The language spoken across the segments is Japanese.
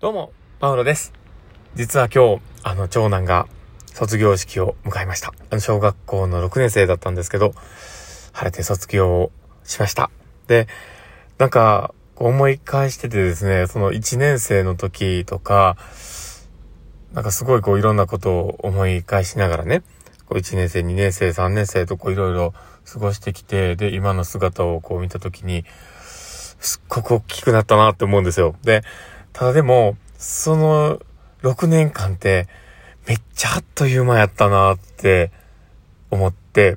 どうも、パウロです。実は今日、あの、長男が卒業式を迎えました。あの、小学校の6年生だったんですけど、晴れて卒業をしました。で、なんか、思い返しててですね、その1年生の時とか、なんかすごいこういろんなことを思い返しながらね、こう1年生、2年生、3年生とこういろいろ過ごしてきて、で、今の姿をこう見た時に、すっごく大きくなったなって思うんですよ。で、ただでも、その6年間ってめっちゃあっという間やったなって思って、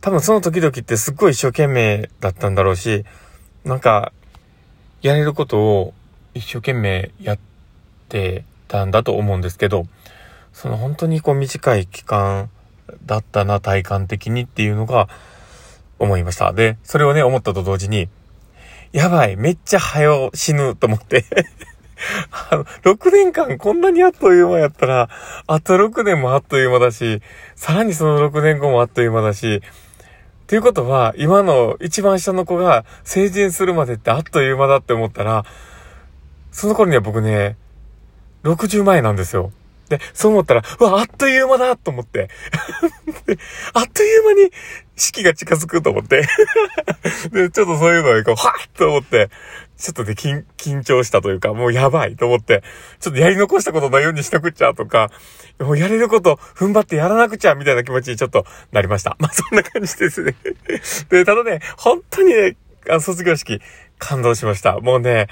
多分その時々ってすっごい一生懸命だったんだろうし、なんか、やれることを一生懸命やってたんだと思うんですけど、その本当にこう短い期間だったな、体感的にっていうのが思いました。で、それをね、思ったと同時に、やばい、めっちゃ早死ぬと思って あの、6年間こんなにあっという間やったら、あと6年もあっという間だし、さらにその6年後もあっという間だし、っていうことは、今の一番下の子が成人するまでってあっという間だって思ったら、その頃には僕ね、60前なんですよ。で、そう思ったら、うわ、あっという間だと思って。あっという間に式が近づくと思って。で、ちょっとそういうのをこう、はっと思って、ちょっとね、緊、張したというか、もうやばいと思って、ちょっとやり残したことないようにしなくちゃとか、もうやれること踏ん張ってやらなくちゃみたいな気持ちにちょっとなりました。まあそんな感じですね で、ただね、本当にね、あ卒業式、感動しました。もうね、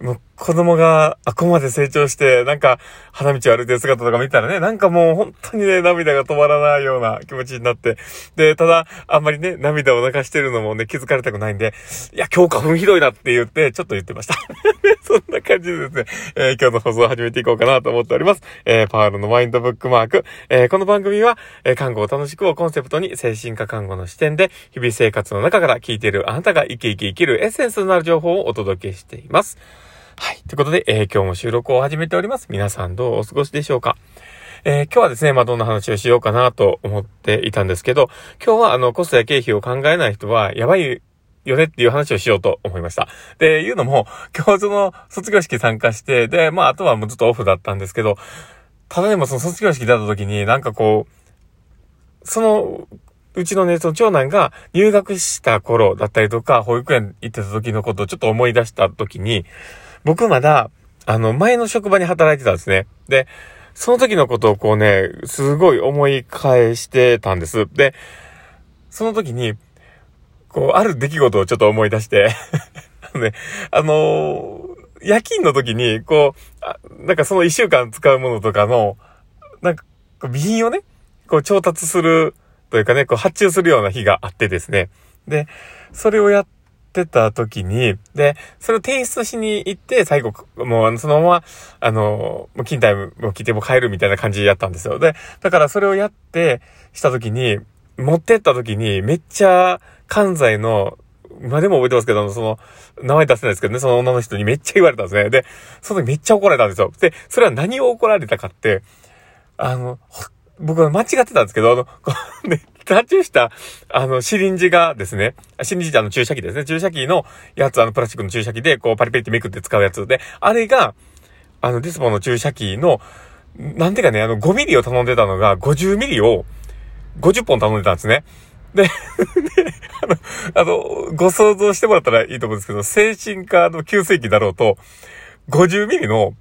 もう子供が、あ、こまで成長して、なんか、花道を歩いてる姿とか見たらね、なんかもう本当にね、涙が止まらないような気持ちになって。で、ただ、あんまりね、涙を流してるのもね、気づかれたくないんで、いや、今日花粉ひどいなって言って、ちょっと言ってました。そんな感じでですね、えー、今日の放送を始めていこうかなと思っております。えー、パールのマインドブックマーク。えー、この番組は、え、看護を楽しくをコンセプトに、精神科看護の視点で、日々生活の中から聞いているあなたが生き生き生きるエッセンスとなる情報をお届けしています。はい。ということで、えー、今日も収録を始めております。皆さんどうお過ごしでしょうか？えー、今日はですね、まあ、どんな話をしようかなと思っていたんですけど、今日はあの、コストや経費を考えない人は、やばいよねっていう話をしようと思いました。で、いうのも、今日その卒業式参加して、で、まあ、あとはもうずっとオフだったんですけど、ただでもその卒業式だった時になんかこう、その、うちのね、その長男が入学した頃だったりとか、保育園行ってた時のことをちょっと思い出した時に、僕まだ、あの、前の職場に働いてたんですね。で、その時のことをこうね、すごい思い返してたんです。で、その時に、こう、ある出来事をちょっと思い出して ね、あのー、夜勤の時に、こう、なんかその一週間使うものとかの、なんか、備品をね、こう調達するというかね、こう発注するような日があってですね。で、それをやっってた時に、で、それを提出しに行って、最後、もうそのまま、あの、もう勤怠も来ても帰るみたいな感じやったんですよ。で、だからそれをやって、した時に、持ってった時に、めっちゃ、関西の、今でも覚えてますけど、その、名前出せないですけどね、その女の人にめっちゃ言われたんですね。で、その時めっちゃ怒られたんですよ。で、それは何を怒られたかって、あの、僕は間違ってたんですけど、あの、ね、発注した、あの、シリンジがですね、シリンジってあの注射器ですね。注射器のやつ、あの、プラスチックの注射器で、こう、パリパリってめくって使うやつで、あれが、あの、ディスポの注射器の、なんていうかね、あの、5ミリを頼んでたのが、50ミリを、50本頼んでたんですね。で、で、あの、あの、ご想像してもらったらいいと思うんですけど、精神科の急性期だろうと、50ミリの、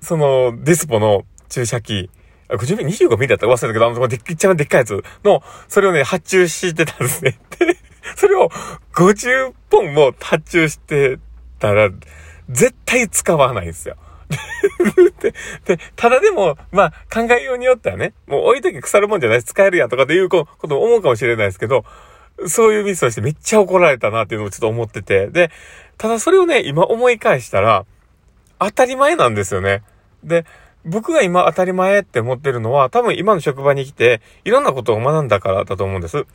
その、ディスポの注射器50ミリ、25ミリだったら忘れたけど、あの、でっ一番でっかいやつの、それをね、発注してたんですね。で、それを50本も発注してたら、絶対使わないんですよ。で、で、ただでも、まあ、考えようによってはね、もう置いとき腐るもんじゃないし、使えるやとかっていうことを思うかもしれないですけど、そういうミスをしてめっちゃ怒られたなっていうのをちょっと思ってて、で、ただそれをね、今思い返したら、当たり前なんですよね。で、僕が今当たり前って思ってるのは、多分今の職場に来て、いろんなことを学んだからだと思うんです。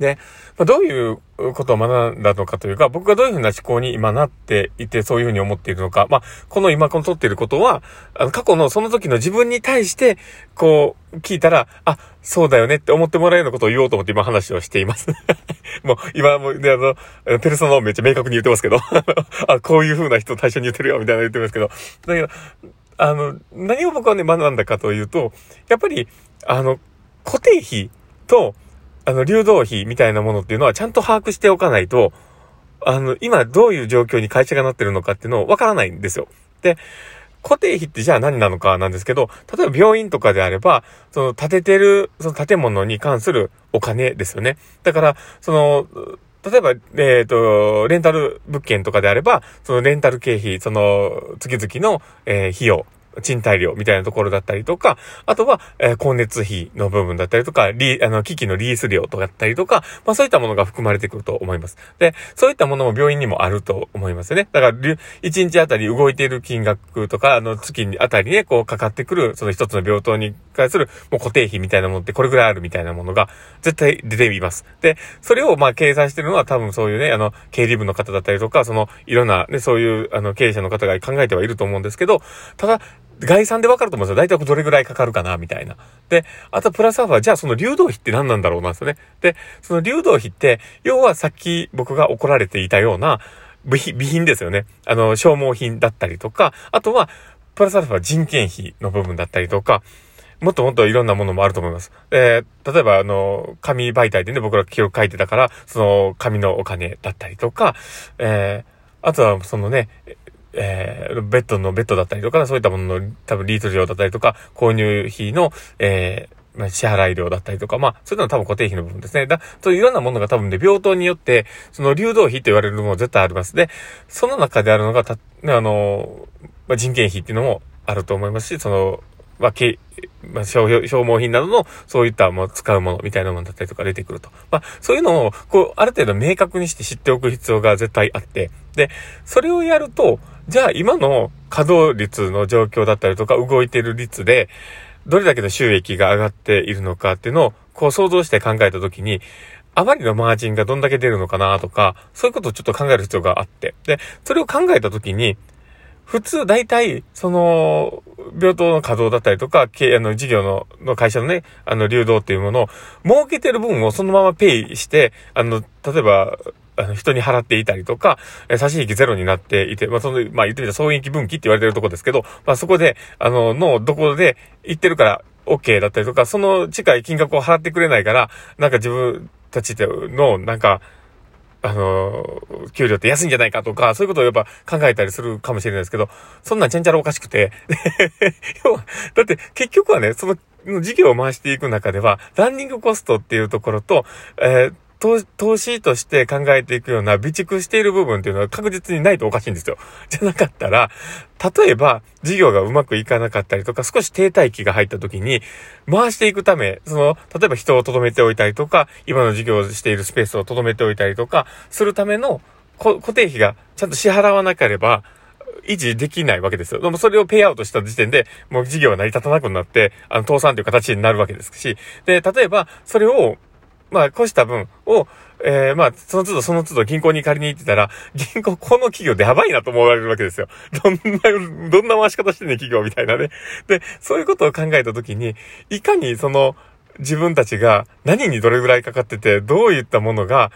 で、まあ、どういうことを学んだのかというか、僕がどういうふうな思考に今なっていて、そういうふうに思っているのか、まあ、この今この撮っていることは、あの、過去のその時の自分に対して、こう、聞いたら、あ、そうだよねって思ってもらえるようなことを言おうと思って今話をしています。もう、今も、ね、あの、ペルソナをめっちゃ明確に言ってますけど、あ、こういうふうな人対象に言ってるよ、みたいな言ってますけど、だけど、あの、何を僕はね、学んだかというと、やっぱり、あの、固定費と、あの、流動費みたいなものっていうのはちゃんと把握しておかないと、あの、今どういう状況に会社がなってるのかっていうのをわからないんですよ。で、固定費ってじゃあ何なのかなんですけど、例えば病院とかであれば、その建ててる、その建物に関するお金ですよね。だから、その、例えば、えっ、ー、と、レンタル物件とかであれば、そのレンタル経費、その、月々の、えー、費用賃貸料みたいなところだったりとか、あとは、えー、光熱費の部分だったりとか、リあの、機器のリース料とかだったりとか、まあそういったものが含まれてくると思います。で、そういったものも病院にもあると思いますね。だから、1日あたり動いている金額とか、あの、月にあたりね、こうかかってくる、その一つの病棟に対する、もう固定費みたいなものってこれぐらいあるみたいなものが、絶対出ています。で、それをまあ計算してるのは多分そういうね、あの、経理部の方だったりとか、その、いろんなね、そういう、あの、経営者の方が考えてはいると思うんですけど、ただ、概算でわかると思うんですよ。大体どれぐらいかかるかな、みたいな。で、あとプラスアルファ、じゃあその流動費って何なんだろうなんですよね。で、その流動費って、要はさっき僕が怒られていたような、部品、備品ですよね。あの、消耗品だったりとか、あとは、プラスアルファ人件費の部分だったりとか、もっともっといろんなものもあると思います。えー、例えば、あの、紙媒体でね、僕ら記録書いてたから、その、紙のお金だったりとか、えー、あとは、そのね、えー、ベッドのベッドだったりとか、そういったものの多分リート料だったりとか、購入費の、えー、まあ、支払い料だったりとか、まあ、そういうのは多分固定費の部分ですね。だ、というようなものが多分ね、病棟によって、その流動費と言われるもの絶対あります。で、その中であるのが、た、あの、まあ、人件費っていうのもあると思いますし、その、まあ、け、まあ、消耗品などの、そういったもう使うものみたいなものだったりとか出てくると。まあ、そういうのを、こう、ある程度明確にして知っておく必要が絶対あって、で、それをやると、じゃあ今の稼働率の状況だったりとか動いてる率で、どれだけの収益が上がっているのかっていうのを、こう想像して考えたときに、あまりのマージンがどんだけ出るのかなとか、そういうことをちょっと考える必要があって。で、それを考えたときに、普通、大体、その、病棟の稼働だったりとか、経あの、事業の、の会社のね、あの、流動っていうものを、儲けてる分をそのままペイして、あの、例えば、あの、人に払っていたりとか、え差し引きゼロになっていて、まあ、その、まあ、言ってみたら損益分岐って言われてるとこですけど、まあ、そこで、あの、の、どこで行ってるから、OK だったりとか、その近い金額を払ってくれないから、なんか自分たちの、なんか、あの、給料って安いんじゃないかとか、そういうことをやっぱ考えたりするかもしれないですけど、そんなんちゃんちゃらおかしくて、要は、だって結局はね、その事業を回していく中では、ランニングコストっていうところと、えー投資として考えていくような備蓄している部分っていうのは確実にないとおかしいんですよ。じゃなかったら、例えば事業がうまくいかなかったりとか、少し停滞期が入った時に、回していくため、その、例えば人を留めておいたりとか、今の事業をしているスペースを留めておいたりとか、するための固定費がちゃんと支払わなければ、維持できないわけですよ。でもそれをペイアウトした時点で、もう事業は成り立たなくなって、あの、倒産という形になるわけですし、で、例えば、それを、まあ、越した分を、えー、まあ、その都度その都度銀行に借りに行ってたら、銀行この企業でやばいなと思われるわけですよ。どんな、どんな回し方してんね企業みたいなね。で、そういうことを考えたときに、いかにその、自分たちが何にどれぐらいかかってて、どういったものが、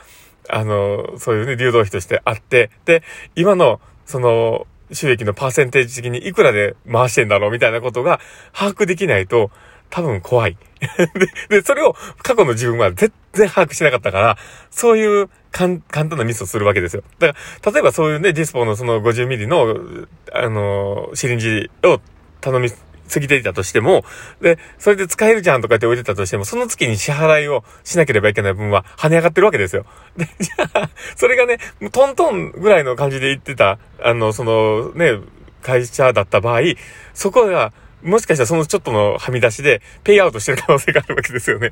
あの、そういうね、流動費としてあって、で、今の、その、収益のパーセンテージ的にいくらで回してんだろうみたいなことが把握できないと、多分怖い。で、で、それを過去の自分は全然把握しなかったから、そういう簡単なミスをするわけですよ。だから、例えばそういうね、ディスポのその50ミリの、あの、シリンジを頼み過ぎていたとしても、で、それで使えるじゃんとかって置いてたとしても、その月に支払いをしなければいけない分は跳ね上がってるわけですよ。で、じゃあ、それがね、トントンぐらいの感じで言ってた、あの、そのね、会社だった場合、そこが、もしかしたらそのちょっとのはみ出しで、ペイアウトしてる可能性があるわけですよね。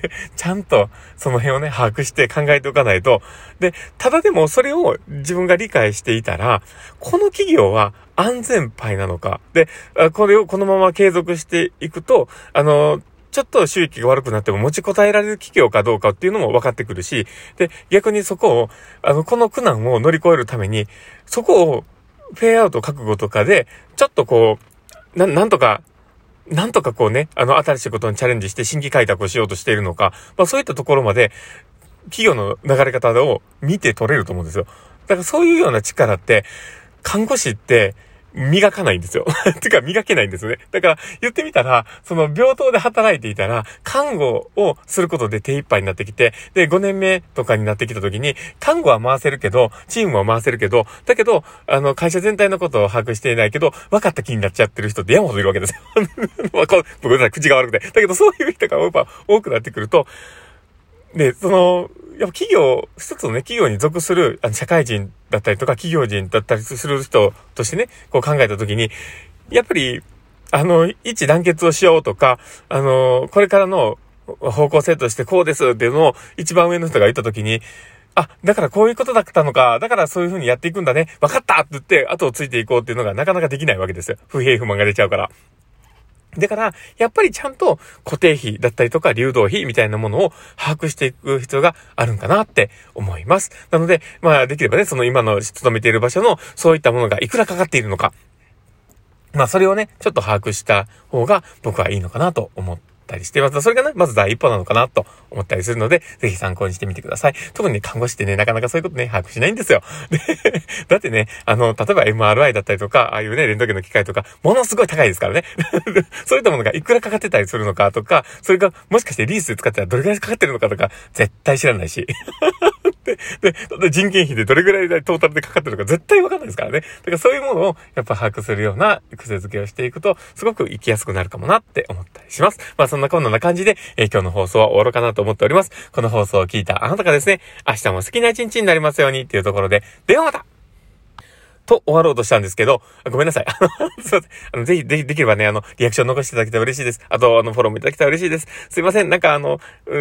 で、ちゃんとその辺をね、把握して考えておかないと。で、ただでもそれを自分が理解していたら、この企業は安全牌なのか。で、これをこのまま継続していくと、あの、ちょっと収益が悪くなっても持ちこたえられる企業かどうかっていうのも分かってくるし、で、逆にそこを、あの、この苦難を乗り越えるために、そこを、フェイアウト覚悟とかで、ちょっとこう、な、なんとか、なんとかこうね、あの、新しいことにチャレンジして新規開拓をしようとしているのか、まあそういったところまで、企業の流れ方を見て取れると思うんですよ。だからそういうような力って、看護師って、磨かないんですよ。てか磨けないんですね。だから言ってみたら、その病棟で働いていたら、看護をすることで手一杯になってきて、で、5年目とかになってきた時に、看護は回せるけど、チームは回せるけど、だけど、あの、会社全体のことを把握していないけど、分かった気になっちゃってる人って山ほどいるわけですよ。ごめんなさい、口が悪くて。だけどそういう人がやっぱ多くなってくると、で、その、やっぱ企業、一つのね、企業に属する、あの、社会人だったりとか、企業人だったりする人としてね、こう考えたときに、やっぱり、あの、一致団結をしようとか、あの、これからの方向性としてこうですっていうのを一番上の人が言ったときに、あ、だからこういうことだったのか、だからそういう風にやっていくんだね、分かったって言って、後をついていこうっていうのがなかなかできないわけですよ。不平不満が出ちゃうから。だから、やっぱりちゃんと固定費だったりとか流動費みたいなものを把握していく必要があるんかなって思います。なので、まあできればね、その今の勤めている場所のそういったものがいくらかかっているのか。まあそれをね、ちょっと把握した方が僕はいいのかなと思ってたりしてます。それがね、まず第一歩なのかなと思ったりするので、ぜひ参考にしてみてください。特にね、看護師ってね、なかなかそういうことね、把握しないんですよ。で、だってね、あの、例えば MRI だったりとか、ああいうね、レントゲンの機械とか、ものすごい高いですからね。そういったものがいくらかかってたりするのかとか、それがもしかしてリースで使ってたらどれくらいかかってるのかとか、絶対知らないし。で、で、人件費でどれぐらいトータルでかかってるのか絶対わかんないですからね。だからそういうものをやっぱ把握するような癖づけをしていくと、すごく生きやすくなるかもなって思ったりします。まあそんなこんな感じで、えー、今日の放送は終わろうかなと思っております。この放送を聞いたあなたがですね、明日も好きな一日になりますようにっていうところで、ではまたと終わろうとしたんですけど、ごめんなさい。あの、すいません。あの、ぜひ、でき、できればね、あの、リアクション残していただけたら嬉しいです。あと、あの、フォローもいただけたら嬉しいです。すいません。なんか、あの、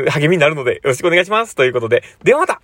励みになるので、よろしくお願いします。ということで、ではまた